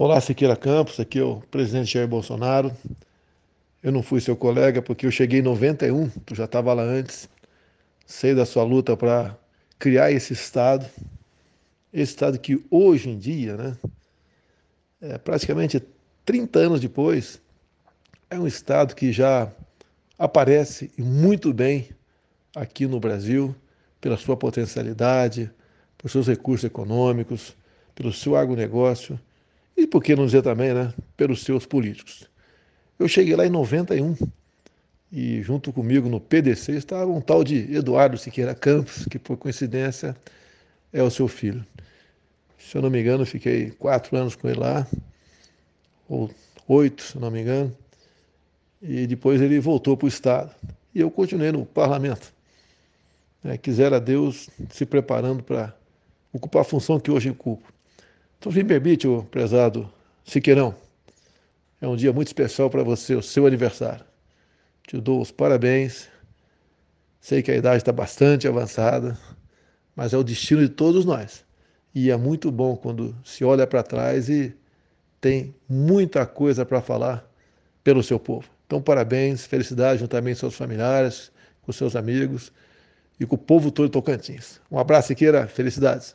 Olá, Siqueira Campos, aqui é o presidente Jair Bolsonaro. Eu não fui seu colega porque eu cheguei em 91, tu já estava lá antes. Sei da sua luta para criar esse Estado, esse Estado que hoje em dia, né, é, praticamente 30 anos depois, é um Estado que já aparece muito bem aqui no Brasil, pela sua potencialidade, por seus recursos econômicos, pelo seu agronegócio e por que não dizer também, né, pelos seus políticos. Eu cheguei lá em 91 e junto comigo no PDC estava um tal de Eduardo Siqueira Campos, que por coincidência é o seu filho. Se eu não me engano, fiquei quatro anos com ele lá, ou oito, se eu não me engano, e depois ele voltou para o Estado. E eu continuei no parlamento. É, quisera Deus se preparando para ocupar a função que hoje ocupo. Então, me permite, o prezado Siqueirão, é um dia muito especial para você, o seu aniversário. Te dou os parabéns. Sei que a idade está bastante avançada, mas é o destino de todos nós. E é muito bom quando se olha para trás e tem muita coisa para falar pelo seu povo. Então, parabéns, felicidade juntamente com seus familiares, com seus amigos e com o povo todo Tocantins. Um abraço, Siqueira, felicidades.